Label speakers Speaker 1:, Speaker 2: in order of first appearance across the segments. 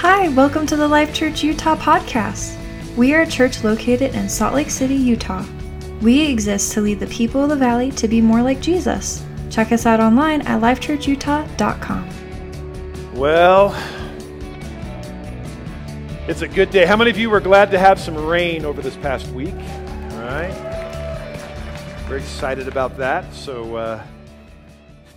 Speaker 1: Hi, welcome to the Life Church Utah podcast. We are a church located in Salt Lake City, Utah. We exist to lead the people of the valley to be more like Jesus. Check us out online at lifechurchutah.com.
Speaker 2: Well, it's a good day. How many of you were glad to have some rain over this past week? All right. Very excited about that. So, uh,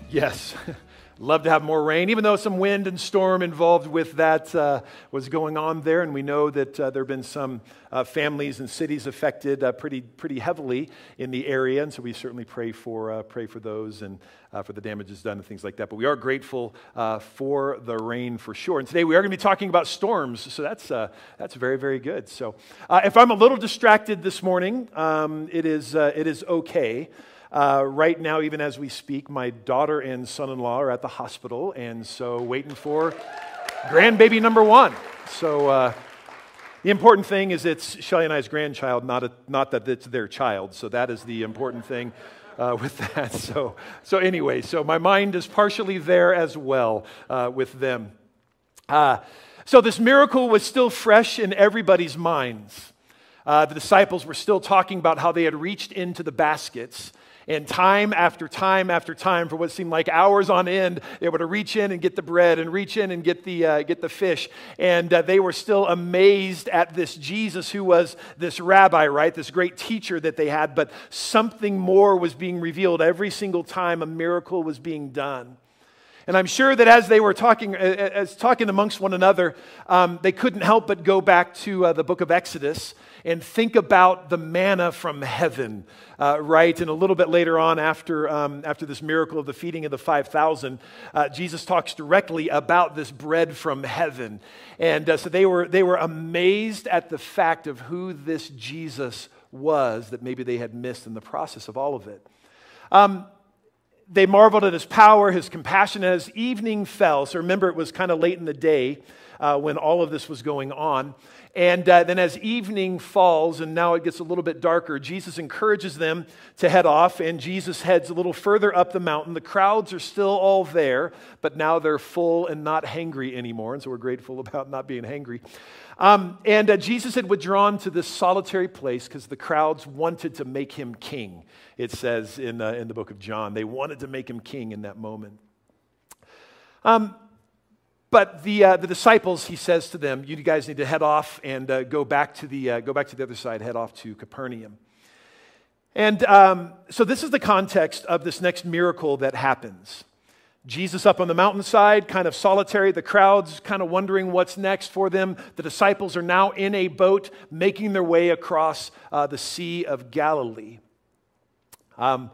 Speaker 2: yes. Love to have more rain, even though some wind and storm involved with that uh, was going on there. And we know that uh, there have been some uh, families and cities affected uh, pretty, pretty heavily in the area. And so we certainly pray for, uh, pray for those and uh, for the damages done and things like that. But we are grateful for the rain for sure. And today we are going to be talking about storms. So that's, that's very, very good. So if I'm a little distracted this morning, um, it, is, it is okay. Uh, right now, even as we speak, my daughter and son in law are at the hospital, and so waiting for grandbaby number one. So, uh, the important thing is it's Shelly and I's grandchild, not, a, not that it's their child. So, that is the important thing. Uh, with that. So, so anyway, so my mind is partially there as well uh, with them. Uh, so this miracle was still fresh in everybody's minds. Uh, the disciples were still talking about how they had reached into the baskets and time after time after time, for what seemed like hours on end, they were to reach in and get the bread and reach in and get the, uh, get the fish. And uh, they were still amazed at this Jesus who was this rabbi, right? This great teacher that they had. But something more was being revealed every single time a miracle was being done. And I'm sure that as they were talking, as talking amongst one another, um, they couldn't help but go back to uh, the book of Exodus and think about the manna from heaven, uh, right? And a little bit later on, after, um, after this miracle of the feeding of the 5,000, uh, Jesus talks directly about this bread from heaven. And uh, so they were, they were amazed at the fact of who this Jesus was that maybe they had missed in the process of all of it. Um, they marveled at his power, his compassion. As evening fell, so remember it was kind of late in the day uh, when all of this was going on. And uh, then, as evening falls and now it gets a little bit darker, Jesus encourages them to head off, and Jesus heads a little further up the mountain. The crowds are still all there, but now they're full and not hangry anymore. And so we're grateful about not being hangry. Um, and uh, Jesus had withdrawn to this solitary place because the crowds wanted to make him king, it says in, uh, in the book of John. They wanted to make him king in that moment. Um, but the, uh, the disciples, he says to them, you guys need to head off and uh, go, back to the, uh, go back to the other side, head off to Capernaum. And um, so this is the context of this next miracle that happens. Jesus up on the mountainside, kind of solitary, the crowds kind of wondering what's next for them. The disciples are now in a boat making their way across uh, the Sea of Galilee. Um,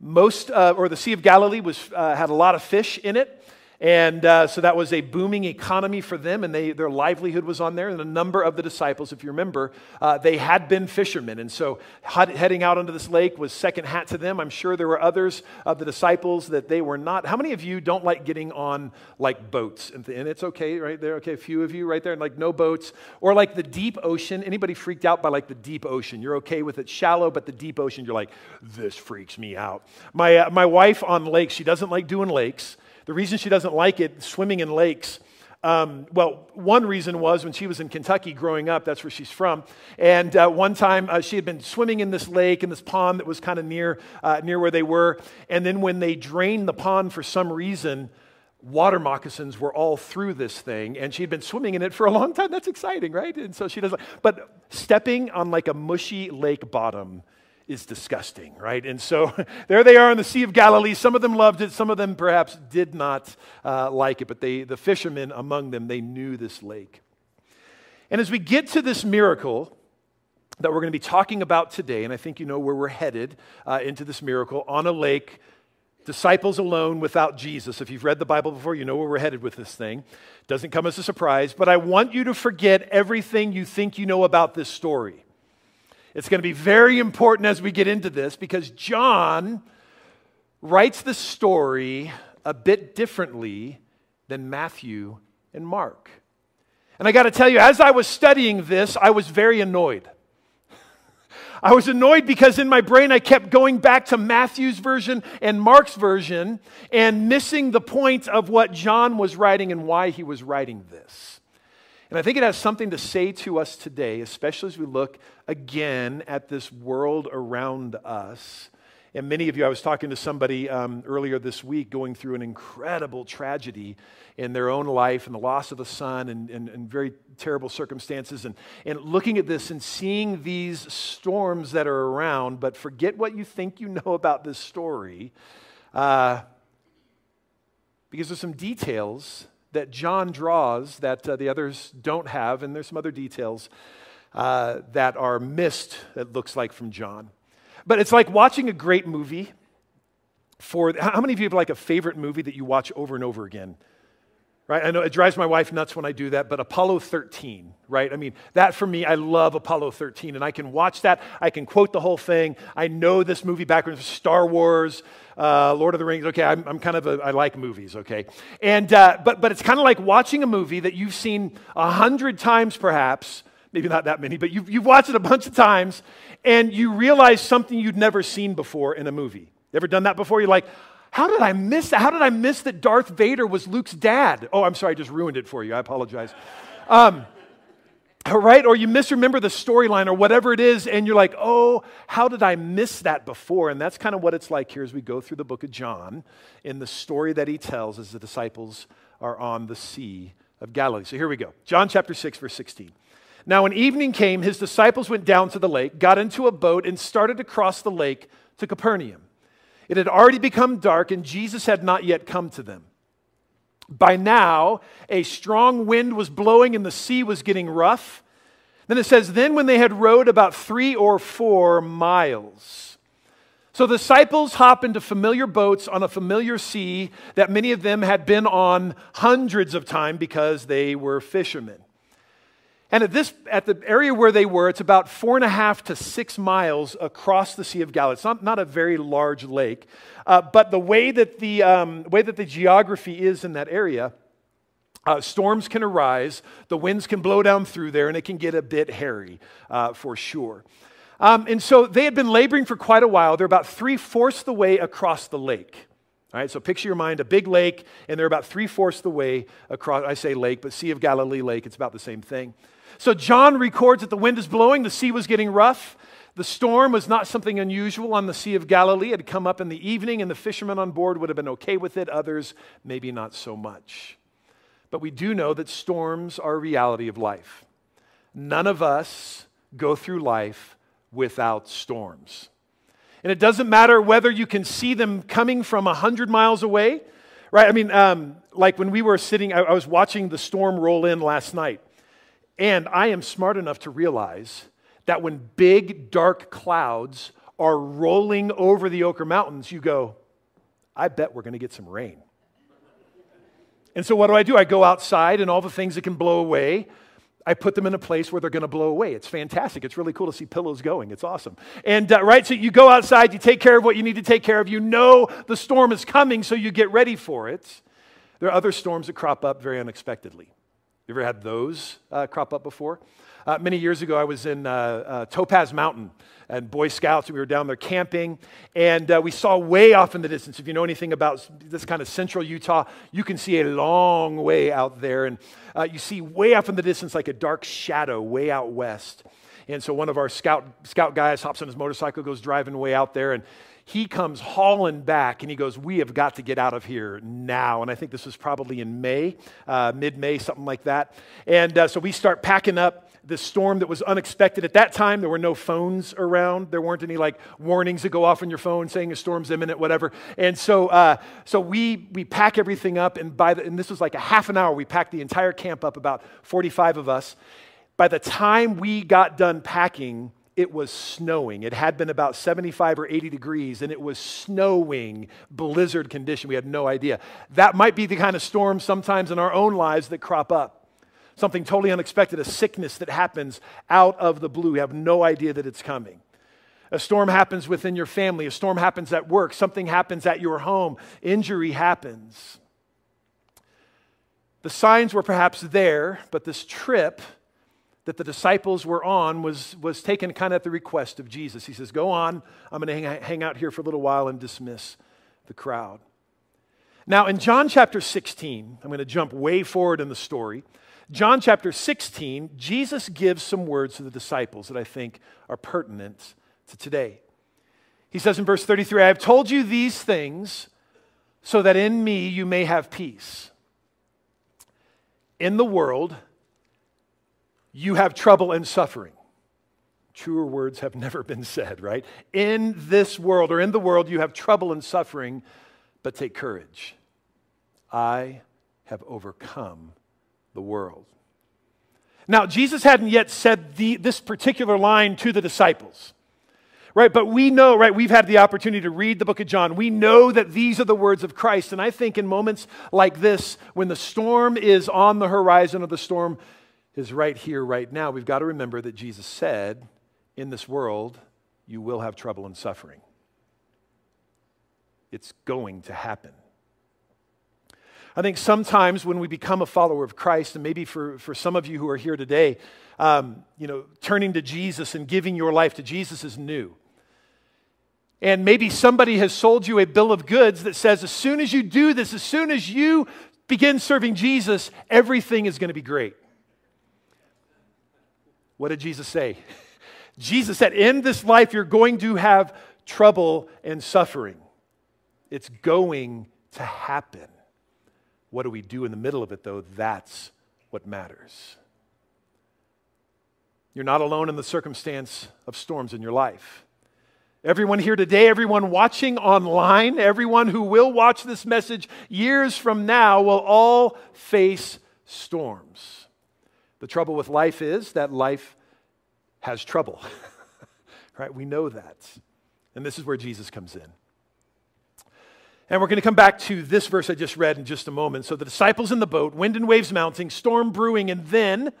Speaker 2: most, uh, or the Sea of Galilee was, uh, had a lot of fish in it. And uh, so that was a booming economy for them, and they, their livelihood was on there. And a number of the disciples, if you remember, uh, they had been fishermen. And so heading out onto this lake was second hat to them. I'm sure there were others of the disciples that they were not. How many of you don't like getting on like boats? And, and it's okay right there. Okay, a few of you right there, and like no boats. Or like the deep ocean. Anybody freaked out by like the deep ocean? You're okay with it shallow, but the deep ocean, you're like, this freaks me out. My, uh, my wife on lakes, she doesn't like doing lakes. The reason she doesn't like it, swimming in lakes, um, well, one reason was when she was in Kentucky growing up, that's where she's from. And uh, one time uh, she had been swimming in this lake, in this pond that was kind of near, uh, near where they were. And then when they drained the pond for some reason, water moccasins were all through this thing. And she'd been swimming in it for a long time. That's exciting, right? And so she doesn't, but stepping on like a mushy lake bottom is disgusting, right? And so there they are in the Sea of Galilee. Some of them loved it, some of them perhaps did not uh, like it, but they, the fishermen among them, they knew this lake. And as we get to this miracle that we're going to be talking about today, and I think you know where we're headed uh, into this miracle on a lake, disciples alone without Jesus. If you've read the Bible before, you know where we're headed with this thing. Doesn't come as a surprise, but I want you to forget everything you think you know about this story. It's going to be very important as we get into this because John writes the story a bit differently than Matthew and Mark. And I got to tell you, as I was studying this, I was very annoyed. I was annoyed because in my brain I kept going back to Matthew's version and Mark's version and missing the point of what John was writing and why he was writing this. And I think it has something to say to us today, especially as we look again at this world around us. And many of you, I was talking to somebody um, earlier this week going through an incredible tragedy in their own life and the loss of a son and, and, and, very terrible circumstances. And, and looking at this and seeing these storms that are around, but forget what you think you know about this story, uh, because there's some details that John draws that uh, the others don't have, and there's some other details uh, that are missed, it looks like, from John. But it's like watching a great movie. For how many of you have like a favorite movie that you watch over and over again? Right? I know it drives my wife nuts when I do that, but Apollo 13, right? I mean, that for me, I love Apollo 13, and I can watch that. I can quote the whole thing. I know this movie backwards, Star Wars, uh, Lord of the Rings. Okay, I'm, I'm kind of a, I like movies, okay? And, uh, but, but it's kind of like watching a movie that you've seen a hundred times perhaps, maybe not that many, but you've, you've watched it a bunch of times, and you realize something you'd never seen before in a movie. You ever done that before? You're like, how did I miss that? How did I miss that Darth Vader was Luke's dad? Oh, I'm sorry, I just ruined it for you. I apologize. Um, right? Or you misremember the storyline or whatever it is, and you're like, oh, how did I miss that before? And that's kind of what it's like here as we go through the book of John in the story that he tells as the disciples are on the Sea of Galilee. So here we go. John chapter 6, verse 16. Now, when evening came, his disciples went down to the lake, got into a boat, and started to cross the lake to Capernaum. It had already become dark, and Jesus had not yet come to them. By now, a strong wind was blowing, and the sea was getting rough. Then it says, Then when they had rowed about three or four miles, so the disciples hop into familiar boats on a familiar sea that many of them had been on hundreds of times because they were fishermen. And at, this, at the area where they were, it's about four and a half to six miles across the Sea of Galilee. It's not, not a very large lake, uh, but the way that the, um, way that the geography is in that area, uh, storms can arise, the winds can blow down through there, and it can get a bit hairy uh, for sure. Um, and so they had been laboring for quite a while. They're about three fourths the way across the lake. All right, so picture your mind a big lake, and they're about three fourths the way across. I say lake, but Sea of Galilee lake, it's about the same thing. So John records that the wind is blowing, the sea was getting rough. The storm was not something unusual on the Sea of Galilee. It had come up in the evening, and the fishermen on board would have been okay with it. Others, maybe not so much. But we do know that storms are a reality of life. None of us go through life without storms. And it doesn't matter whether you can see them coming from 100 miles away, right? I mean, um, like when we were sitting, I, I was watching the storm roll in last night. And I am smart enough to realize that when big, dark clouds are rolling over the Oquirrh Mountains, you go, I bet we're going to get some rain. And so, what do I do? I go outside and all the things that can blow away, I put them in a place where they're going to blow away. It's fantastic. It's really cool to see pillows going. It's awesome. And, uh, right, so you go outside, you take care of what you need to take care of. You know the storm is coming, so you get ready for it. There are other storms that crop up very unexpectedly. You ever had those uh, crop up before? Uh, many years ago, I was in uh, uh Topaz Mountain and Boy Scouts, and we were down there camping, and uh, we saw way off in the distance. If you know anything about this kind of central Utah, you can see a long way out there, and uh, you see way off in the distance like a dark shadow way out west. And so one of our scout, scout guys hops on his motorcycle, goes driving way out there, and he comes hauling back and he goes, We have got to get out of here now. And I think this was probably in May, uh, mid May, something like that. And uh, so we start packing up this storm that was unexpected. At that time, there were no phones around. There weren't any like warnings that go off on your phone saying a storm's imminent, whatever. And so, uh, so we, we pack everything up. And, by the, and this was like a half an hour. We packed the entire camp up, about 45 of us. By the time we got done packing, it was snowing. It had been about 75 or 80 degrees, and it was snowing, blizzard condition. We had no idea. That might be the kind of storm sometimes in our own lives that crop up. Something totally unexpected, a sickness that happens out of the blue. We have no idea that it's coming. A storm happens within your family, a storm happens at work, something happens at your home, injury happens. The signs were perhaps there, but this trip that the disciples were on was, was taken kind of at the request of Jesus. He says, Go on, I'm going to hang, hang out here for a little while and dismiss the crowd. Now, in John chapter 16, I'm going to jump way forward in the story. John chapter 16, Jesus gives some words to the disciples that I think are pertinent to today. He says in verse 33, I have told you these things so that in me you may have peace. In the world, you have trouble and suffering. Truer words have never been said, right? In this world, or in the world, you have trouble and suffering, but take courage. I have overcome the world. Now, Jesus hadn't yet said the, this particular line to the disciples, right? But we know, right? We've had the opportunity to read the book of John. We know that these are the words of Christ. And I think in moments like this, when the storm is on the horizon or the storm is right here, right now, we've got to remember that Jesus said, In this world, you will have trouble and suffering. It's going to happen. I think sometimes when we become a follower of Christ, and maybe for, for some of you who are here today, um, you know, turning to Jesus and giving your life to Jesus is new. And maybe somebody has sold you a bill of goods that says, as soon as you do this, as soon as you begin serving Jesus, everything is going to be great. What did Jesus say? Jesus said, In this life, you're going to have trouble and suffering. It's going to happen. What do we do in the middle of it, though? That's what matters. You're not alone in the circumstance of storms in your life. Everyone here today, everyone watching online, everyone who will watch this message years from now will all face storms. The trouble with life is that life has trouble. right? We know that. And this is where Jesus comes in. And we're going to come back to this verse I just read in just a moment. So the disciples in the boat, wind and waves mounting, storm brewing, and then,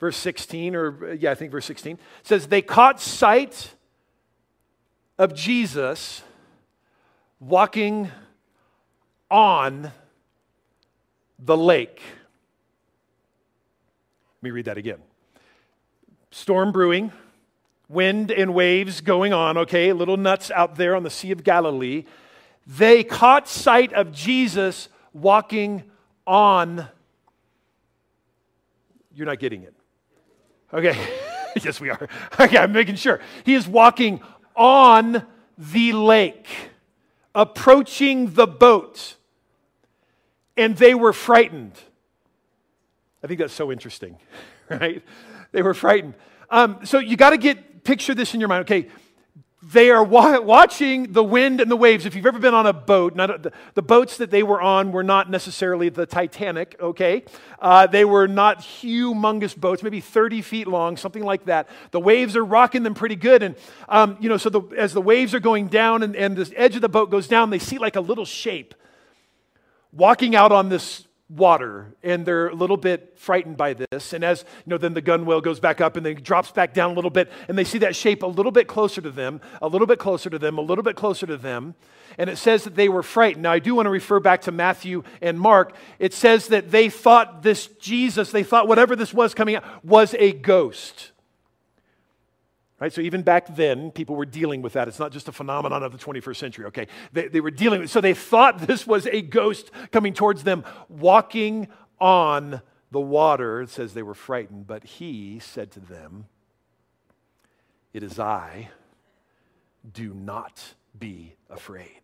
Speaker 2: verse 16, or yeah, I think verse 16, says, they caught sight of Jesus walking on the lake. Me read that again. Storm brewing, wind and waves going on, okay, little nuts out there on the Sea of Galilee they caught sight of Jesus walking on. You're not getting it. Okay. yes, we are. Okay, I'm making sure. He is walking on the lake, approaching the boat, and they were frightened. I think that's so interesting, right? They were frightened. Um, so you got to get picture this in your mind. Okay, they are wa- watching the wind and the waves. If you've ever been on a boat, not, the, the, boats that they were on were not necessarily the Titanic, okay? Uh, they were not humongous boats, maybe 30 feet long, something like that. The waves are rocking them pretty good. And, um, you know, so the, as the waves are going down and, and the edge of the boat goes down, they see like a little shape walking out on this water and they're a little bit frightened by this. And as you know then the gunwale goes back up and then drops back down a little bit and they see that shape a little bit closer to them a little bit closer to them a little bit closer to them. And it says that they were frightened. Now i do want to refer back to matthew and mark. It says that they thought this jesus they thought whatever this was coming out was a ghost Right? So even back then, people were dealing with that. It's not just a phenomenon of the 21st century, okay? They, they were dealing with So they thought this was a ghost coming towards them, walking on the water. It says they were frightened, but he said to them, It is I. Do not be afraid.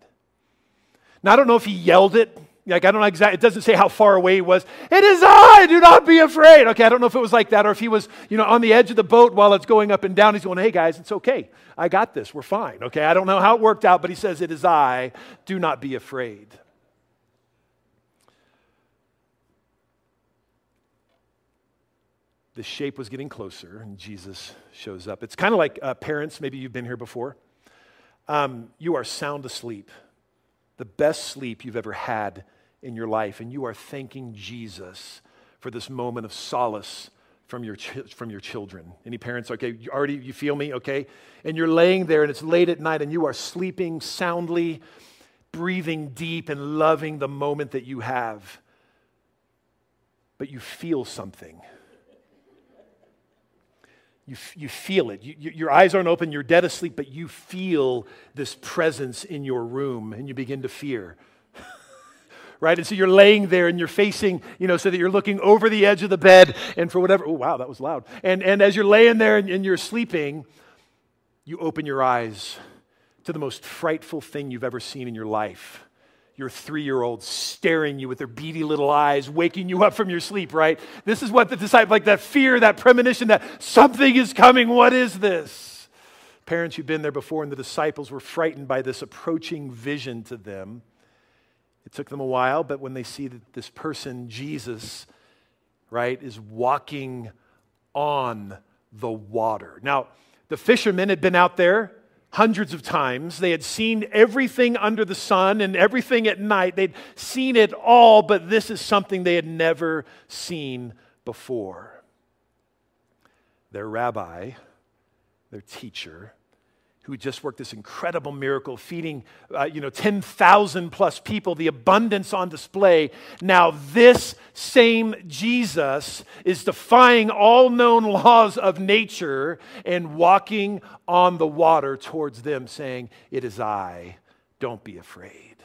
Speaker 2: Now, I don't know if he yelled it like, I don't know exactly, it doesn't say how far away he was. It is I, do not be afraid. Okay, I don't know if it was like that or if he was, you know, on the edge of the boat while it's going up and down. He's going, hey guys, it's okay. I got this. We're fine. Okay, I don't know how it worked out, but he says, it is I, do not be afraid. The shape was getting closer, and Jesus shows up. It's kind of like uh, parents, maybe you've been here before. Um, you are sound asleep, the best sleep you've ever had in your life, and you are thanking Jesus for this moment of solace from your, from your children. Any parents, okay, you already, you feel me, okay? And you're laying there and it's late at night and you are sleeping soundly, breathing deep and loving the moment that you have. But you feel something. You, you feel it. You, you, your eyes aren't open, you're dead asleep, but you feel this presence in your room and you begin to fear. right? And so you're laying there and you're facing, you know, so that you're looking over the edge of the bed and for whatever, oh, wow, that was loud. And, and as you're laying there and, and you're sleeping, you open your eyes to the most frightful thing you've ever seen in your life. Your three year old staring you with their beady little eyes, waking you up from your sleep, right? This is what the disciple, like that fear, that premonition that something is coming. What is this? Parents, you've been there before, and the disciples were frightened by this approaching vision to them. It took them a while, but when they see that this person, Jesus, right, is walking on the water. Now, the fishermen had been out there hundreds of times. They had seen everything under the sun and everything at night. They'd seen it all, but this is something they had never seen before. Their rabbi, their teacher, who just worked this incredible miracle, feeding uh, you know 10,000 plus people, the abundance on display. Now this same Jesus is defying all known laws of nature and walking on the water towards them, saying, "It is I. Don't be afraid."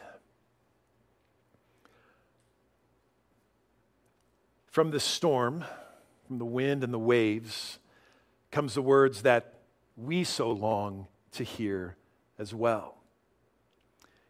Speaker 2: From the storm, from the wind and the waves, comes the words that we so long to hear as well.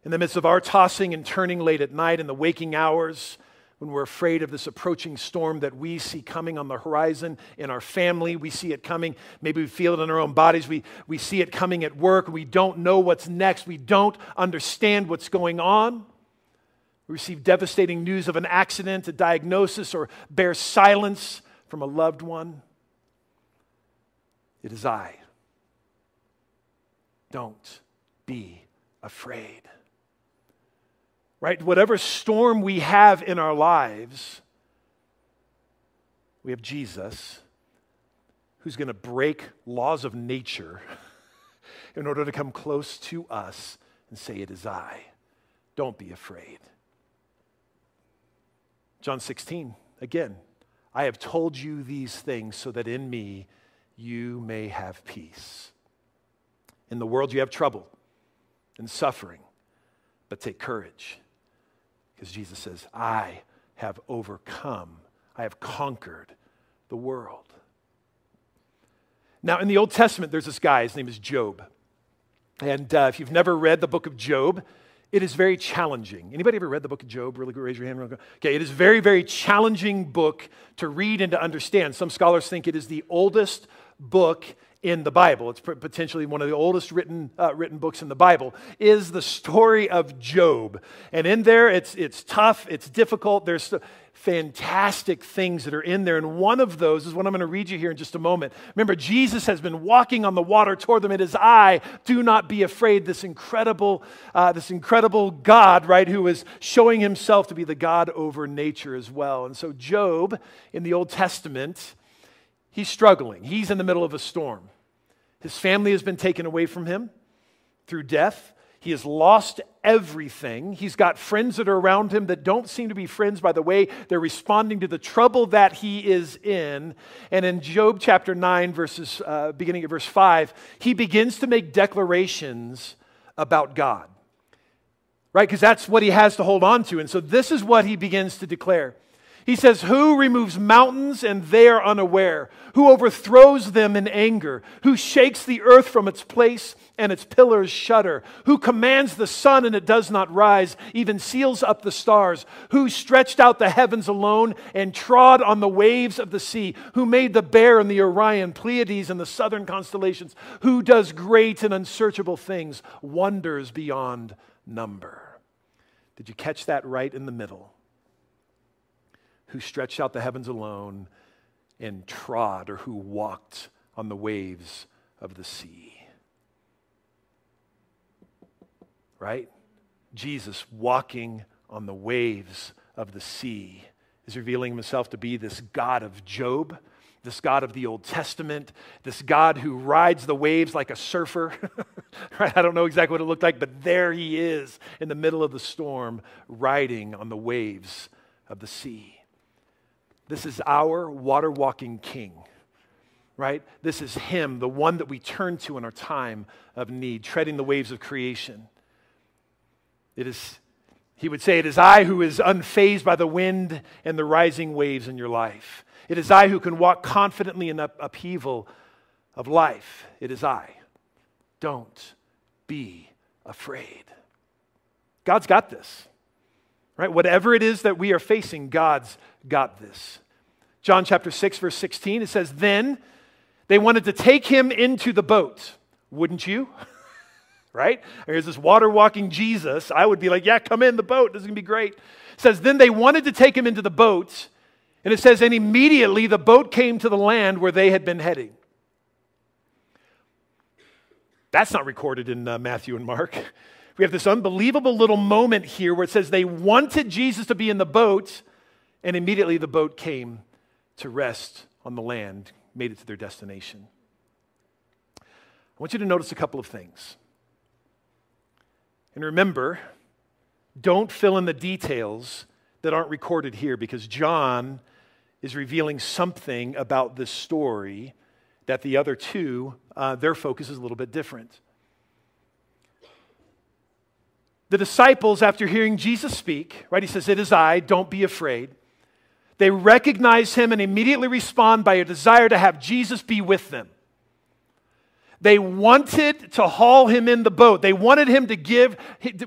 Speaker 2: In the midst of our tossing and turning late at night in the waking hours, when we're afraid of this approaching storm that we see coming on the horizon in our family, we see it coming. Maybe we feel it in our own bodies. We, we see it coming at work. We don't know what's next. We don't understand what's going on. We receive devastating news of an accident, a diagnosis, or bare silence from a loved one. It is I. Don't be afraid. Right? Whatever storm we have in our lives, we have Jesus who's going to break laws of nature in order to come close to us and say, It is I. Don't be afraid. John 16, again, I have told you these things so that in me you may have peace. In the world, you have trouble and suffering, but take courage because Jesus says, I have overcome, I have conquered the world. Now, in the Old Testament, there's this guy, his name is Job. And uh, if you've never read the book of Job, it is very challenging. Anybody ever read the book of Job? Really, raise your hand. Okay, it is very, very challenging book to read and to understand. Some scholars think it is the oldest book in the Bible. It's potentially one of the oldest written, uh, written books in the Bible, is the story of Job. And in there, it's, it's tough, it's difficult. There's fantastic things that are in there. And one of those is what I'm going to read you here in just a moment. Remember, Jesus has been walking on the water toward them. It is I. Do not be afraid. This incredible, uh, this incredible God, right, who is showing himself to be the God over nature as well. And so, Job in the Old Testament, he's struggling. He's in the middle of a storm. His family has been taken away from him through death. He has lost everything. He's got friends that are around him that don't seem to be friends by the way they're responding to the trouble that he is in. And in Job chapter 9, verses, uh, beginning at verse 5, he begins to make declarations about God, right? Because that's what he has to hold on to. And so this is what he begins to declare. He says, Who removes mountains and they are unaware? Who overthrows them in anger? Who shakes the earth from its place and its pillars shudder? Who commands the sun and it does not rise, even seals up the stars? Who stretched out the heavens alone and trod on the waves of the sea? Who made the bear and the Orion, Pleiades and the southern constellations? Who does great and unsearchable things, wonders beyond number? Did you catch that right in the middle? Who stretched out the heavens alone and trod or who walked on the waves of the sea. Right? Jesus walking on the waves of the sea is revealing himself to be this God of Job, this God of the Old Testament, this God who rides the waves like a surfer. right? I don't know exactly what it looked like, but there he is in the middle of the storm, riding on the waves of the sea. This is our water walking king, right? This is him, the one that we turn to in our time of need, treading the waves of creation. It is He would say, It is I who is unfazed by the wind and the rising waves in your life. It is I who can walk confidently in the upheaval of life. It is I. Don't be afraid. God's got this. Right? Whatever it is that we are facing, God's got this. John chapter 6 verse 16 it says then they wanted to take him into the boat. Wouldn't you? right? Here's this water walking Jesus. I would be like, yeah, come in the boat. This is going to be great. It says, then they wanted to take him into the boat. And it says, and immediately the boat came to the land where they had been heading. That's not recorded in uh, Matthew and Mark. We have this unbelievable little moment here where it says they wanted Jesus to be in the boat, and immediately the boat came to rest on the land, made it to their destination. I want you to notice a couple of things. And remember, don't fill in the details that aren't recorded here because John is revealing something about this story that the other two, uh, their focus is a little bit different. The disciples, after hearing Jesus speak, right, he says, It is I, don't be afraid. They recognize him and immediately respond by a desire to have Jesus be with them. They wanted to haul him in the boat. They wanted him to give,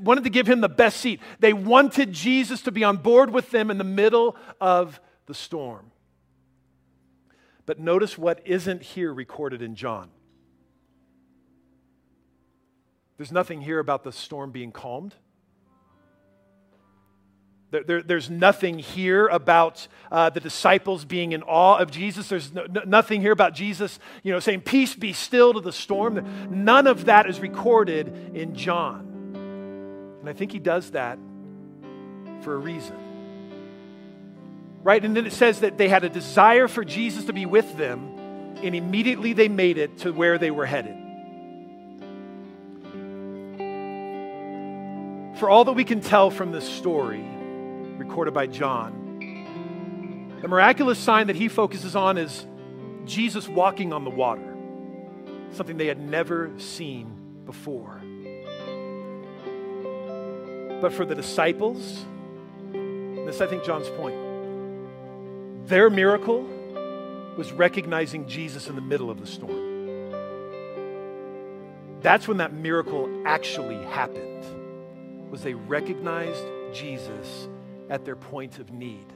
Speaker 2: wanted to give him the best seat. They wanted Jesus to be on board with them in the middle of the storm. But notice what isn't here recorded in John. There's nothing here about the storm being calmed. There, there, there's nothing here about uh, the disciples being in awe of Jesus. There's no, no, nothing here about Jesus, you know, saying, "Peace be still to the storm." None of that is recorded in John, and I think he does that for a reason, right? And then it says that they had a desire for Jesus to be with them, and immediately they made it to where they were headed. For all that we can tell from this story recorded by John. The miraculous sign that he focuses on is Jesus walking on the water, something they had never seen before. But for the disciples, this I think John's point, their miracle was recognizing Jesus in the middle of the storm. That's when that miracle actually happened. Was they recognized Jesus at their point of need.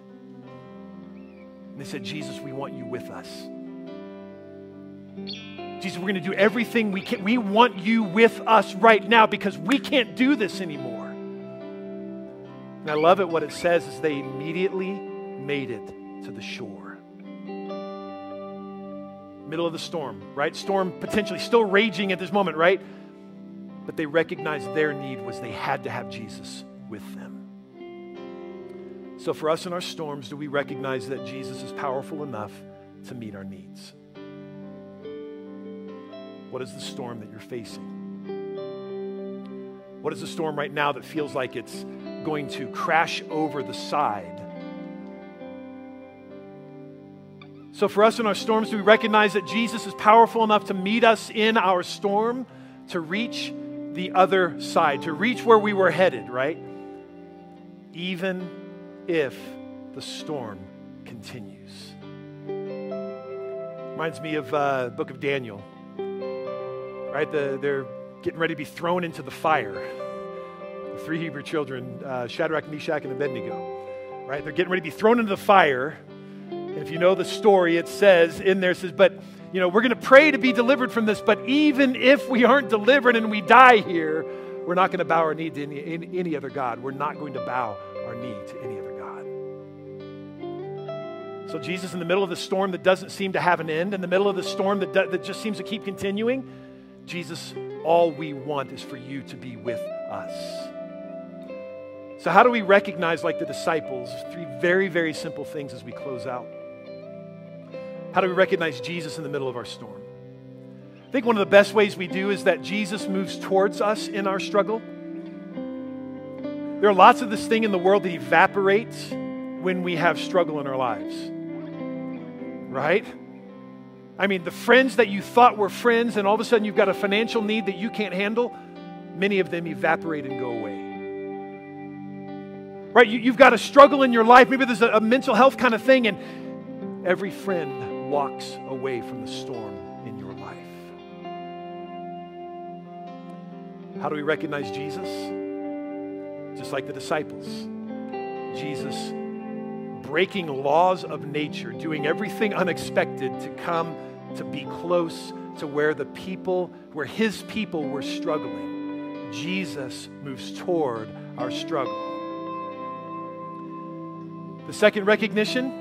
Speaker 2: And they said, Jesus, we want you with us. Jesus, we're going to do everything we can. We want you with us right now because we can't do this anymore. And I love it what it says is they immediately made it to the shore. Middle of the storm, right? Storm potentially still raging at this moment, right? But they recognized their need was they had to have Jesus with them. So, for us in our storms, do we recognize that Jesus is powerful enough to meet our needs? What is the storm that you're facing? What is the storm right now that feels like it's going to crash over the side? So, for us in our storms, do we recognize that Jesus is powerful enough to meet us in our storm, to reach the other side, to reach where we were headed, right? Even if the storm continues. Reminds me of uh, book of Daniel, right? The, they're getting ready to be thrown into the fire. The three Hebrew children, uh, Shadrach, Meshach, and Abednego, right? They're getting ready to be thrown into the fire. And if you know the story, it says in there, says, but you know, we're going to pray to be delivered from this, but even if we aren't delivered and we die here, we're not going to bow our knee to any, any, any other God. We're not going to bow our knee to any so, Jesus, in the middle of the storm that doesn't seem to have an end, in the middle of the storm that, do, that just seems to keep continuing, Jesus, all we want is for you to be with us. So, how do we recognize, like the disciples, three very, very simple things as we close out? How do we recognize Jesus in the middle of our storm? I think one of the best ways we do is that Jesus moves towards us in our struggle. There are lots of this thing in the world that evaporates when we have struggle in our lives right? I mean, the friends that you thought were friends, and all of a sudden you've got a financial need that you can't handle, many of them evaporate and go away. right? You, have got a struggle in your life. Maybe there's a, a mental health kind of thing, and every friend walks away from the storm in your life. How do we recognize Jesus? Just like the disciples. Jesus breaking laws of nature, doing everything unexpected to come to be close to where the people, where his people were struggling. Jesus moves toward our struggle. The second recognition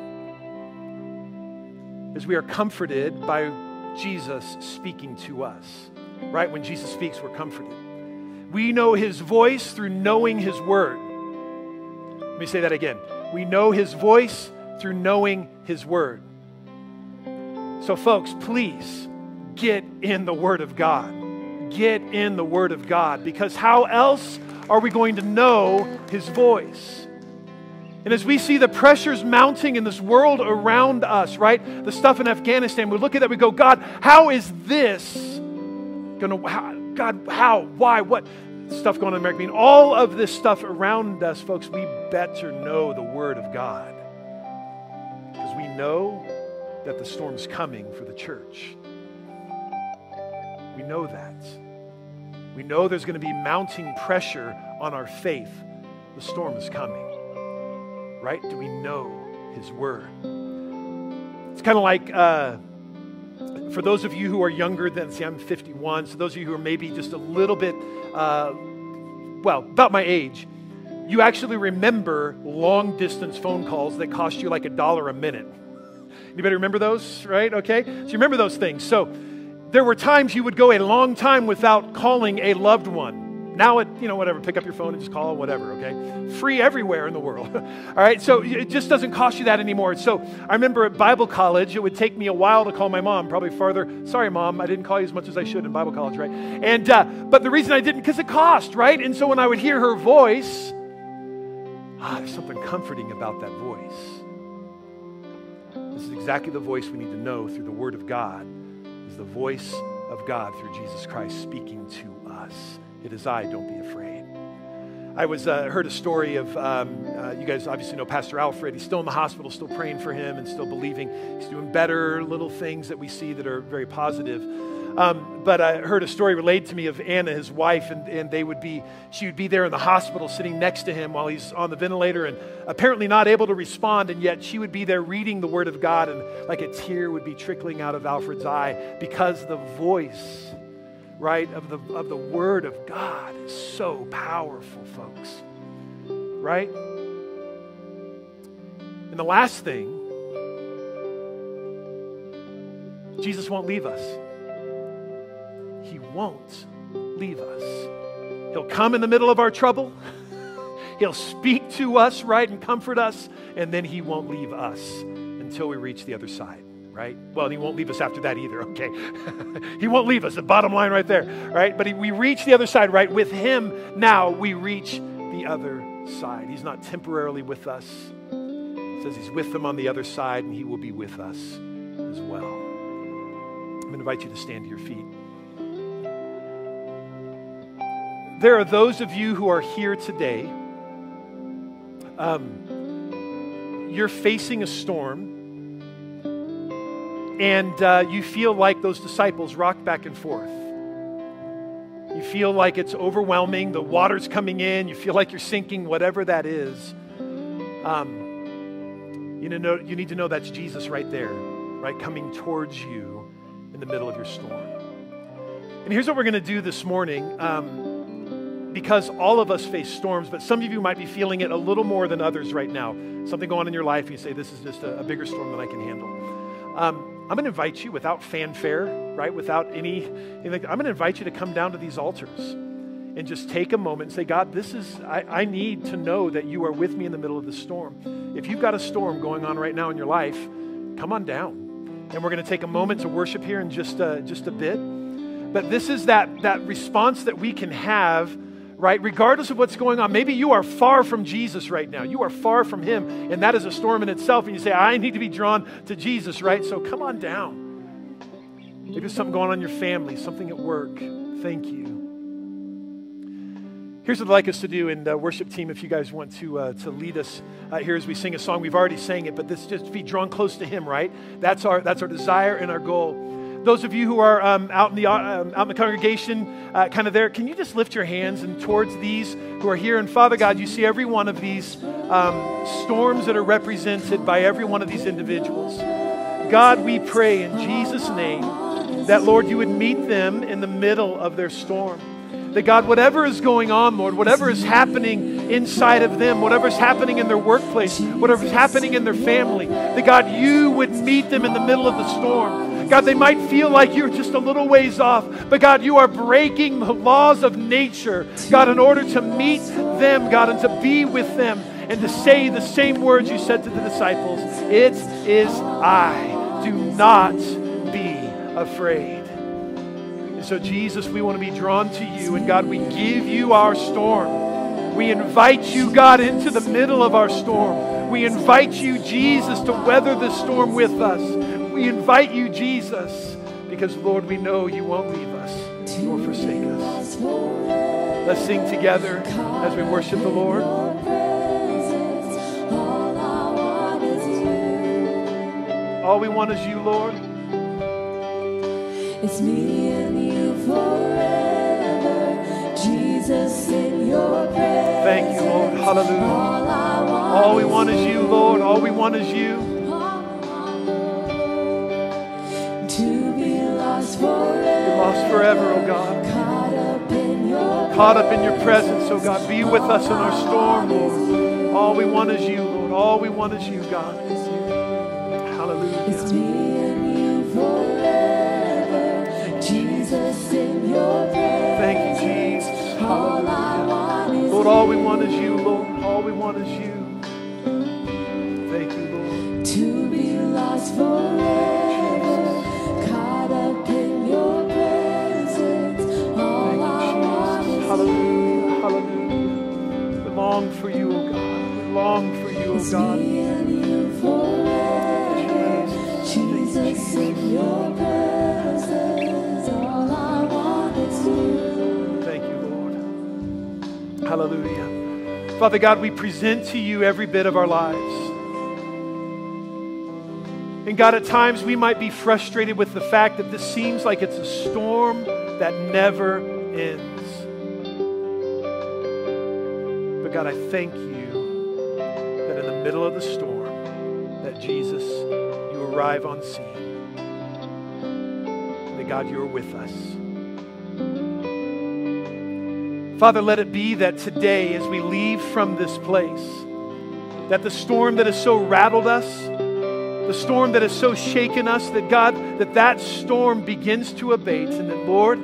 Speaker 2: is we are comforted by Jesus speaking to us. Right? When Jesus speaks, we're comforted. We know his voice through knowing his word. Let me say that again. We know his voice through knowing his word. So, folks, please get in the word of God. Get in the word of God because how else are we going to know his voice? And as we see the pressures mounting in this world around us, right? The stuff in Afghanistan, we look at that, we go, God, how is this going to, God, how, why, what? Stuff going on in America. I mean, all of this stuff around us, folks, we better know the Word of God. Because we know that the storm's coming for the church. We know that. We know there's going to be mounting pressure on our faith. The storm is coming right? Do we know His Word? It's kind of like uh, for those of you who are younger than, see, I'm 51, so those of you who are maybe just a little bit, uh, well, about my age, you actually remember long distance phone calls that cost you like a dollar a minute. Anybody remember those, right? Okay. So you remember those things. So there were times you would go a long time without calling a loved one. Now it, you know, whatever, pick up your phone and just call, whatever, okay? Free everywhere in the world. All right, so it just doesn't cost you that anymore. So I remember at Bible college, it would take me a while to call my mom, probably farther. Sorry, mom, I didn't call you as much as I should in Bible college, right? And, uh, but the reason I didn't, because it cost, right? And so when I would hear her voice, ah, there's something comforting about that voice. This is exactly the voice we need to know through the Word of God, is the voice of God through Jesus Christ speaking to us. It is I, don't be afraid. I was uh, heard a story of um, uh, you guys obviously know Pastor Alfred. He's still in the hospital, still praying for him, and still believing. He's doing better little things that we see that are very positive. Um, but I heard a story relayed to me of Anna, his wife, and, and they would be, she would be there in the hospital sitting next to him while he's on the ventilator and apparently not able to respond. And yet she would be there reading the Word of God, and like a tear would be trickling out of Alfred's eye because the voice right, of the, of the Word of God is so powerful, folks. Right? And the last thing, Jesus won't leave us. He won't leave us. He'll come in the middle of our trouble. He'll speak to us, right, and comfort us, and then He won't leave us until we reach the other side? Well, he won't leave us after that either, okay? he won't leave us, the bottom line right there, right? But he, we reach the other side, right? With him now, we reach the other side. He's not temporarily with us. He says he's with them on the other side, and he will be with us as well. I'm going to invite you to stand to your feet. There are those of you who are here today. Um, you're facing a storm and uh, you feel like those disciples rock back and forth. You feel like it's overwhelming, the water's coming in, you feel like you're sinking, whatever that is. Um, you, know, you need to know that's Jesus right there, right, coming towards you in the middle of your storm. And here's what we're going to do this morning. Um, because all of us face storms, but some of you might be feeling it a little more than others right now. Something going on in your life, and you say, This is just a, a bigger storm than I can handle. Um, I'm going to invite you without fanfare, right? Without any, I'm going to invite you to come down to these altars and just take a moment and say, God, this is, I, I need to know that you are with me in the middle of the storm. If you've got a storm going on right now in your life, come on down. And we're going to take a moment to worship here in just, uh, just a bit. But this is that, that response that we can have right? Regardless of what's going on, maybe you are far from Jesus right now. You are far from Him, and that is a storm in itself. And you say, I need to be drawn to Jesus, right? So come on down. Maybe there's something going on in your family, something at work. Thank you. Here's what I'd like us to do, and the worship team, if you guys want to uh, to lead us uh, here as we sing a song. We've already sang it, but this just be drawn close to Him, right? That's our that's our desire and our goal. Those of you who are um, out in the uh, um, out in the congregation, uh, kind of there, can you just lift your hands and towards these who are here? And Father God, you see every one of these um, storms that are represented by every one of these individuals. God, we pray in Jesus' name that Lord, you would meet them in the middle of their storm. That God, whatever is going on, Lord, whatever is happening inside of them, whatever is happening in their workplace, whatever is happening in their family, that God, you would meet them in the middle of the storm. God, they might feel like you're just a little ways off, but God, you are breaking the laws of nature, God, in order to meet them, God, and to be with them and to say the same words you said to the disciples It is I. Do not be afraid. And so, Jesus, we want to be drawn to you. And God, we give you our storm. We invite you, God, into the middle of our storm. We invite you, Jesus, to weather the storm with us. We invite you, Jesus, because, Lord, we know you won't leave us nor forsake us. Let's sing together as we worship the Lord. All we want is you, Lord.
Speaker 3: It's me and you forever. Jesus in your presence.
Speaker 2: Thank you, Lord. Hallelujah.
Speaker 3: All
Speaker 2: All we want is you, Lord. All we want is you.
Speaker 3: Forever,
Speaker 2: oh God.
Speaker 3: Caught up in your
Speaker 2: Caught up in your presence, oh God. Be with us in our storm, Lord. All we want is you, Lord. All we want is you, God.
Speaker 3: It's
Speaker 2: Hallelujah.
Speaker 3: me and you forever. Jesus in your presence.
Speaker 2: Thank you, Jesus.
Speaker 3: All I
Speaker 2: Hallelujah.
Speaker 3: want is
Speaker 2: Lord, all we want is you, Hallelujah. Father God, we present to you every bit of our lives. And God, at times we might be frustrated with the fact that this seems like it's a storm that never ends. But God, I thank you that in the middle of the storm, that Jesus, you arrive on scene. And that God, you're with us. Father, let it be that today, as we leave from this place, that the storm that has so rattled us, the storm that has so shaken us, that God, that that storm begins to abate, and that, Lord,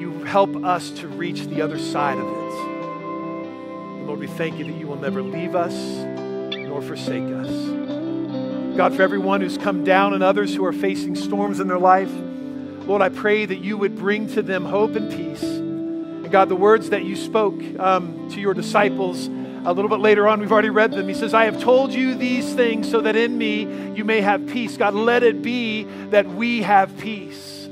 Speaker 2: you help us to reach the other side of it. Lord, we thank you that you will never leave us nor forsake us. God, for everyone who's come down and others who are facing storms in their life, Lord, I pray that you would bring to them hope and peace. God, the words that you spoke um, to your disciples a little bit later on, we've already read them. He says, I have told you these things so that in me you may have peace. God, let it be that we have peace.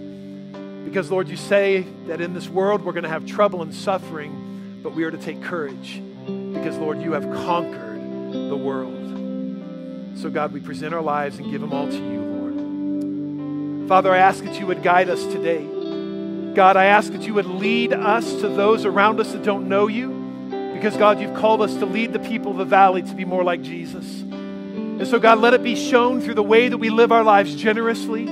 Speaker 2: Because, Lord, you say that in this world we're going to have trouble and suffering, but we are to take courage. Because, Lord, you have conquered the world. So, God, we present our lives and give them all to you, Lord. Father, I ask that you would guide us today. God, I ask that you would lead us to those around us that don't know you. Because, God, you've called us to lead the people of the valley to be more like Jesus. And so, God, let it be shown through the way that we live our lives generously.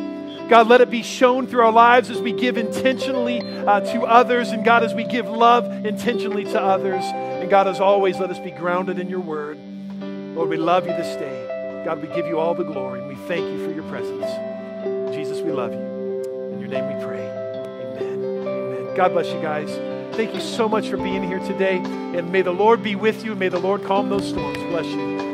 Speaker 2: God, let it be shown through our lives as we give intentionally uh, to others. And, God, as we give love intentionally to others. And, God, as always, let us be grounded in your word. Lord, we love you this day. God, we give you all the glory. And we thank you for your presence. Jesus, we love you. In your name we pray. God bless you guys. Thank you so much for being here today. And may the Lord be with you. And may the Lord calm those storms. Bless you.